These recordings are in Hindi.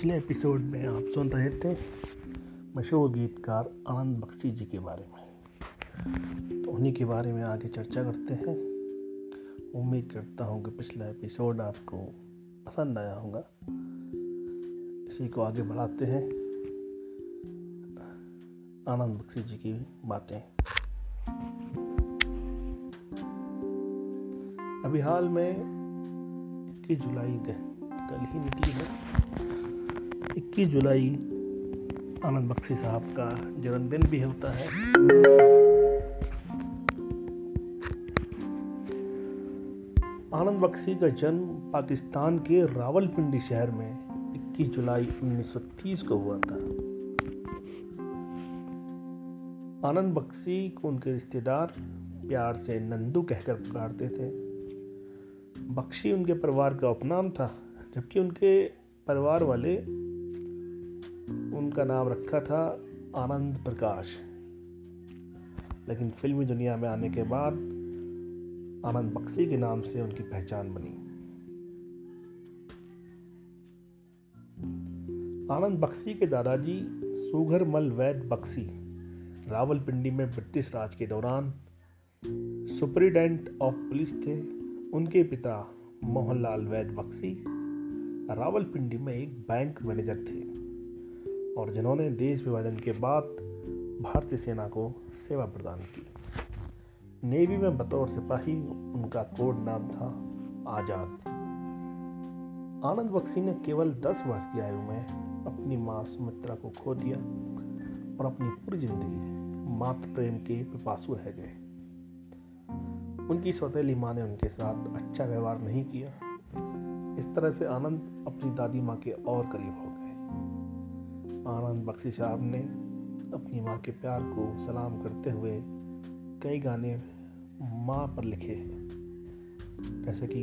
पिछले एपिसोड में आप सुन रहे थे मशहूर गीतकार आनंद बख्शी जी के बारे में। तो उन्हीं के बारे में आगे चर्चा करते हैं। उम्मीद करता हूँ कि पिछला एपिसोड आपको पसंद आया होगा। इसी को आगे बढ़ाते हैं आनंद बख्शी जी की बातें। अभी हाल में इक्कीस जुलाई कल ही निकली है। इक्कीस जुलाई, आनंद बख्शी साहब का जन्मदिन भी होता है। आनंद बख्शी का जन्म पाकिस्तान के रावलपिंडी शहर में 21 जुलाई 1930 को हुआ था। आनंद बख्शी को उनके रिश्तेदार प्यार से नंदू कहकर पुकारते थे। बख्शी उनके परिवार का उपनाम था, जबकि उनके परिवार वाले उनका नाम रखा था आनंद प्रकाश। लेकिन फिल्मी दुनिया में आने के बाद आनंद बख्शी के नाम से उनकी पहचान बनी। आनंद बख्शी के दादाजी सुघर मल वैद बख्शी रावलपिंडी में ब्रिटिश राज के दौरान सुपरिटेंडेंट ऑफ़ पुलिस थे। उनके पिता मोहनलाल वैद बख्शी रावलपिंडी में एक बैंक मैनेजर थे। और जिन्होंने देश विभाजन के बाद भारतीय सेना को सेवा प्रदान की। नेवी में बतौर सिपाही, उनका कोड नाम था आज़ाद। आनंद बख्शी ने केवल 10 वर्ष की आयु में अपनी माँ सुमित्रा को खो दिया और अपनी पूरी ज़िंदगी मातृ प्रेम के पिपासु रह गए। उनकी सौतेली माँ ने उनके साथ अच्छा व्यवहार नहीं किया। इस तरह से आनंद अपनी दादी माँ के और करीब हो आनंद बख्शी साहब ने अपनी माँ के प्यार को सलाम करते हुए कई गाने माँ पर लिखे हैं। जैसे कि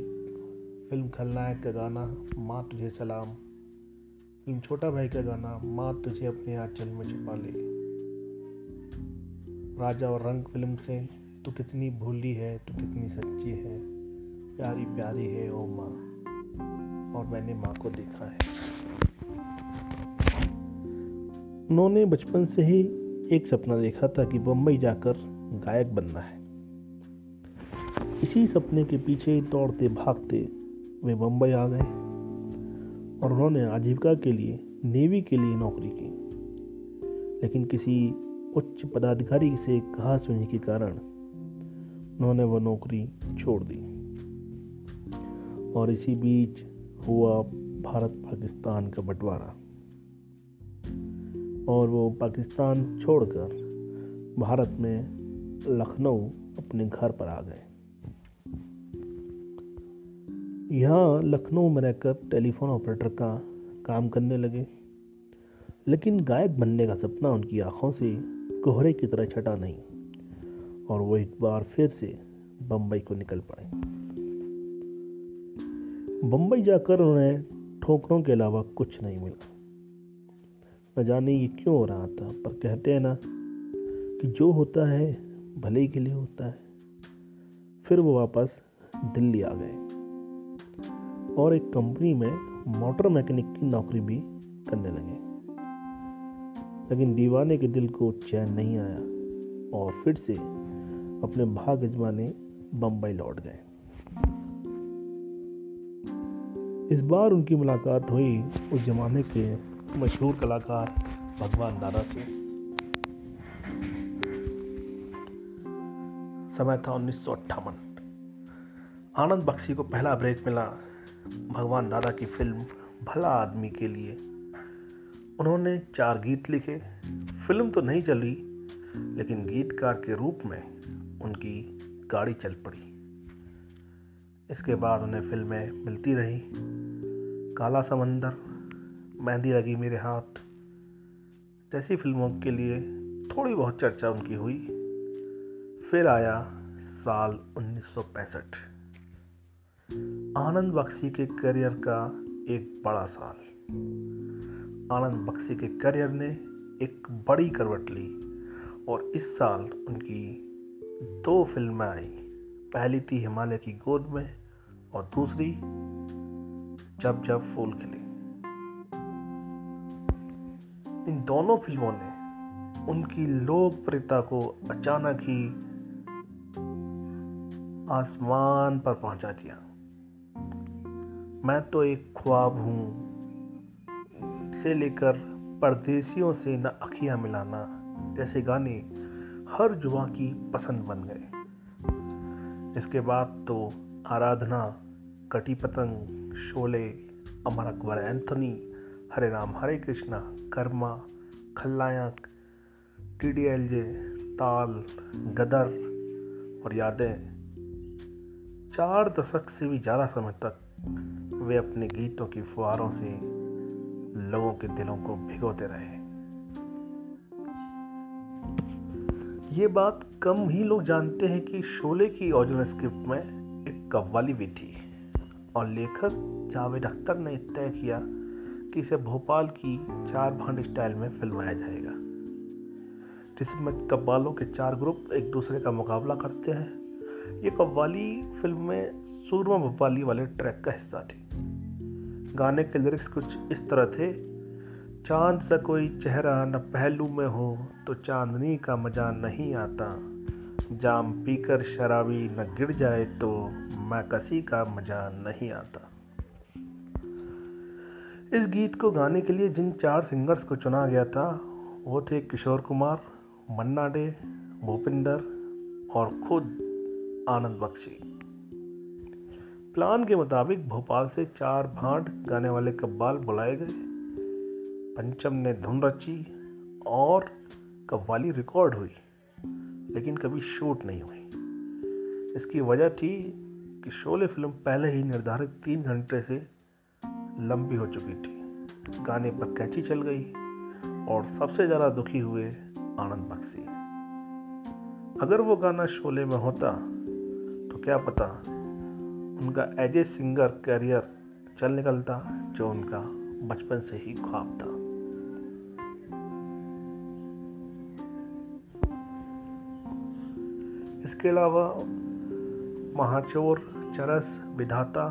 फ़िल्म खलनायक का गाना माँ तुझे सलाम। फ़िल्म छोटा भाई का गाना माँ तुझे अपने आंचल में छुपा ले। राजा और रंग फ़िल्म से तू कितनी भूली है, तू कितनी सच्ची है। प्यारी प्यारी है ओ माँ, और मैंने माँ को देखा है। उन्होंने बचपन से ही एक सपना देखा था कि बम्बई जाकर गायक बनना है। इसी सपने के पीछे दौड़ते भागते वे बम्बई आ गए और उन्होंने आजीविका के लिए, नेवी के लिए नौकरी की। लेकिन किसी उच्च पदाधिकारी से कहा सुनने के कारण उन्होंने वह नौकरी छोड़ दी। और इसी बीच हुआ भारत पाकिस्तान का बंटवारा। और वो पाकिस्तान छोड़कर भारत में लखनऊ अपने घर पर आ गए। यहाँ लखनऊ में रहकर टेलीफोन ऑपरेटर का काम करने लगे। लेकिन गायक बनने का सपना उनकी आँखों से कोहरे की तरह छटा नहीं और वो एक बार फिर से बम्बई को निकल पड़े। बम्बई जाकर उन्हें ठोकरों के अलावा कुछ नहीं मिला। न जाने ये क्यों हो रहा था। पर कहते हैं ना कि जो होता है, भले के लिए होता है। फिर वो वापस दिल्ली आ गए। और एक कंपनी में मोटर मैकेनिक की नौकरी भी करने लगे। लेकिन दीवाने के दिल को चैन नहीं आया और फिर से अपने भाग अजमाने बम्बई लौट गए। इस बार उनकी मुलाकात हुई उस जमाने के मशहूर कलाकार भगवान दादा से समय था उन्नीस सौ अट्ठावन। आनंद बख्शी को पहला ब्रेक मिला भगवान दादा की फ़िल्म भला आदमी के लिए। उन्होंने चार गीत लिखे। फ़िल्म तो नहीं चली, लेकिन गीतकार के रूप में उनकी गाड़ी चल पड़ी। इसके बाद उन्हें फ़िल्में मिलती रही। काला समंदर मेहंदी लगी मेरे हाथ। जैसी फ़िल्मों के लिए थोड़ी बहुत चर्चा उनकी हुई। फिर आया साल 1965 आनंद बख्शी के करियर का एक बड़ा साल। आनंद बख्शी के करियर ने एक बड़ी करवट ली और इस साल उनकी दो फ़िल्में आई। पहली थी हिमालय की गोद में और दूसरी जब जब फूल खिले। इन दोनों फ़िल्मों ने उनकी लोकप्रियता को अचानक ही आसमान पर पहुँचा दिया। मैं तो एक ख्वाब हूँ। से लेकर परदेसियों से न अखियाँ मिलाना जैसे गाने हर जुआ की पसंद बन गए। इसके बाद तो Aradhana, Kati Patang, Sholay, Amar Akbar, Anthony Hare Ram, Hare Krishna, Karma Khalnayak T D L J, ताल, गदर और यादें। चार दशक से भी ज़्यादा समय तक वे अपने गीतों की फुहारों से लोगों के दिलों को भिगोते रहे। ये बात कम ही लोग जानते हैं कि शोले की ओरिजिनल स्क्रिप्ट में एक कव्वाली भी थी और लेखक जावेद अख्तर ने तय किया कि इसे भोपाल की चार भांड स्टाइल में फिल्माया जाएगा, जिसमें कव्वालों के चार ग्रुप एक दूसरे का मुकाबला करते हैं। ये कव्वाली फ़िल्म में सूरमा भोपाली वाले ट्रैक का हिस्सा थी। गाने के लिरिक्स कुछ इस तरह थे, चाँद सा कोई चेहरा न पहलू में हो तो चांदनी का मज़ा नहीं आता। जाम पीकर शराबी न गिर जाए तो मैं का मज़ा नहीं आता। इस गीत को गाने के लिए जिन चार सिंगर्स को चुना गया था, वो थे किशोर कुमार, मन्ना डे, भूपिंदर और खुद आनंद बख्शी। प्लान के मुताबिक भोपाल से चार भांड गाने वाले कब्बाल बुलाए गए। पंचम ने धुन रची और कव्वाली रिकॉर्ड हुई, लेकिन कभी शूट नहीं हुई। इसकी वजह थी कि शोले फ़िल्म पहले ही निर्धारित तीन घंटे से लंबी हो चुकी थी। गाने पर कैची चल गई और सबसे ज़्यादा दुखी हुए आनंद बख्शी। अगर वो गाना शोले में होता तो क्या पता उनका एज ए सिंगर कैरियर चल निकलता जो उनका बचपन से ही ख्वाब था। इसके अलावा महाचोर, चरस, विधाता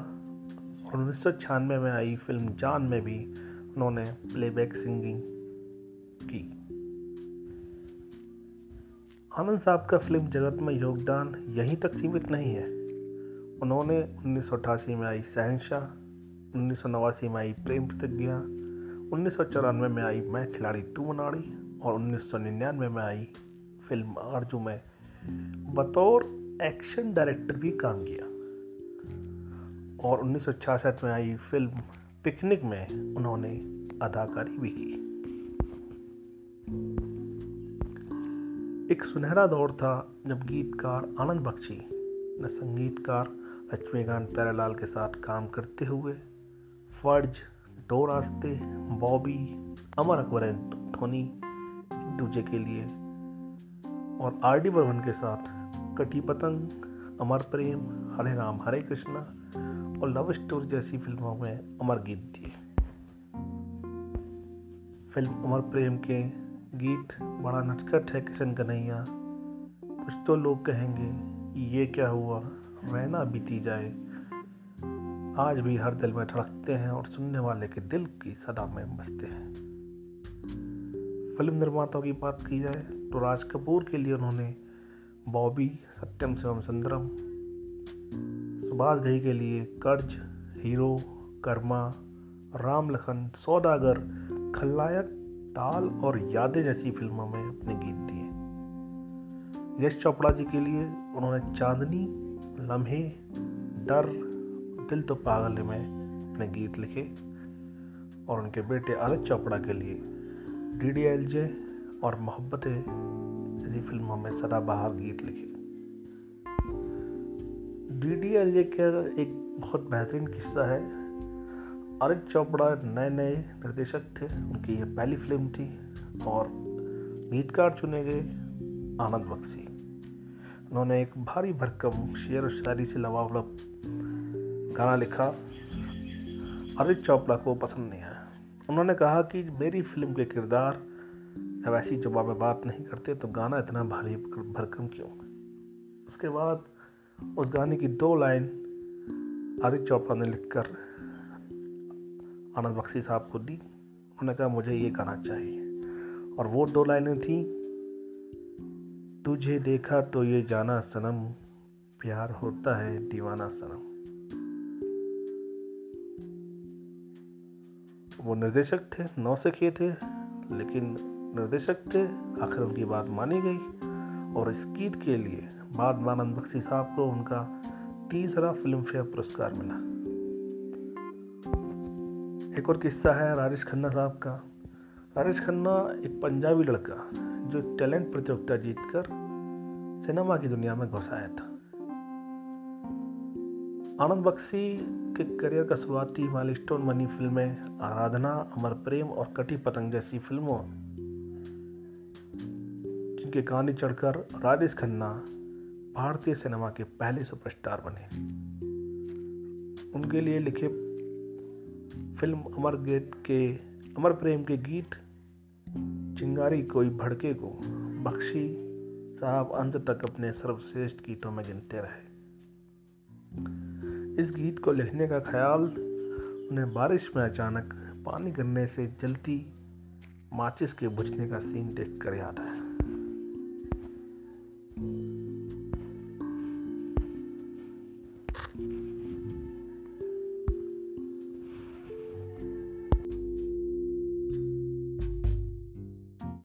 उन्नीस सौ छियानवे में आई फ़िल्म जान में भी उन्होंने प्लेबैक सिंगिंग की। आनंद साहब का फ़िल्म जगत में योगदान यहीं तक सीमित नहीं है। उन्होंने उन्नीस सौ अठासी में आई शहनशाह, उन्नीस सौ नवासी में आई प्रेम प्रतिज्ञा, उन्नीस सौ चौरानवे में आई मैं खिलाड़ी तू मनाड़ी और उन्नीस सौ निन्यानवे में आई फ़िल्म आरज़ू में। बतौर एक्शन डायरेक्टर भी काम किया। और उन्नीस में आई फ़िल्म पिकनिक में उन्होंने अदाकारी भी की। एक सुनहरा दौर था जब गीतकार आनंद बख्शी ने संगीतकार लक्ष्मीकांत प्यारेलाल के साथ काम करते हुए फ़र्ज़ दो रास्ते बॉबी, अमर अकबर धोनी एक दूजे के लिए और आर डी बर्मन के साथ कटी पतंग, अमर प्रेम, हरे राम, हरे कृष्णा और लव स्टोरी जैसी फ़िल्मों में अमर गीत दिए। फ़िल्म अमर प्रेम के गीत, बड़ा नटखट है किशन कन्हैया। कुछ तो लोग कहेंगे, ये क्या हुआ? रहना बीती जाए। आज भी हर दिल में धड़कते हैं और सुनने वाले के दिल की सदा में बसते हैं। फ़िल्म निर्माताओं की बात की जाए तो राज कपूर के लिए उन्होंने बॉबी, सत्यम शिवम सुंदरम घई के लिए कर्ज, हीरो, कर्मा राम लखन सौदागर, खलनायक, ताल और यादें जैसी फ़िल्मों में अपने गीत दिए। यश चोपड़ा जी के लिए उन्होंने चांदनी, लम्हे, डर, दिल तो पागल में अपने गीत लिखे। और उनके बेटे आदित्य चोपड़ा के लिए डी डी एल जे और मोहब्बत जैसी फ़िल्मों में सदाबहार गीत लिखे। डी डी एल जे का एक बहुत बेहतरीन किस्सा है। आदित्य चोपड़ा नए नए निर्देशक थे। उनकी यह पहली फ़िल्म थी और गीतकार चुने गए आनंद बख्शी। उन्होंने एक भारी भरकम शेर और शायरी से लवावलब गाना लिखा। आदित्य चोपड़ा को पसंद नहीं आया। उन्होंने कहा कि मेरी फ़िल्म के किरदार जब ऐसी जवाब में बात नहीं करते तो गाना इतना भारी भरकम क्यों? उसके बाद उस गाने की दो लाइन आदित्य चोपड़ा ने लिखकर आनंद बख्शी साहब को दी। उन्होंने कहा, मुझे ये गाना चाहिए। और वो दो लाइनें थी, तुझे देखा तो ये जाना सनम, प्यार होता है दीवाना सनम। वो निर्देशक थे, नौ से किए थे, लेकिन निर्देशक थे, आखिर उनकी बात मानी गई। और इस गीत के लिए बाद मानंद बख्शी साहब को उनका तीसरा फ़िल्म फेयर पुरस्कार मिला। एक और किस्सा है राजेश खन्ना साहब का। राजेश खन्ना एक पंजाबी लड़का जो टैलेंट प्रतियोगिता जीतकर सिनेमा की दुनिया में घुस आया था। आनंद बख्शी के करियर का शुरुआती माइलस्टोन बनी फ़िल्में आराधना, अमर प्रेम और कटी पतंग जैसी फ़िल्मों, जिनके कहानी चढ़कर राजेश खन्ना भारतीय सिनेमा के पहले सुपरस्टार बने। उनके लिए लिखे फ़िल्म अमर गेट के, अमर प्रेम के गीत, चिंगारी कोई भड़के को, बख्शी साहब अंत तक अपने सर्वश्रेष्ठ गीतों में गिनते रहे। इस गीत को लिखने का ख्याल उन्हें बारिश में अचानक पानी गिरने से जलती माचिस के बुझने का सीन देखकर याद है।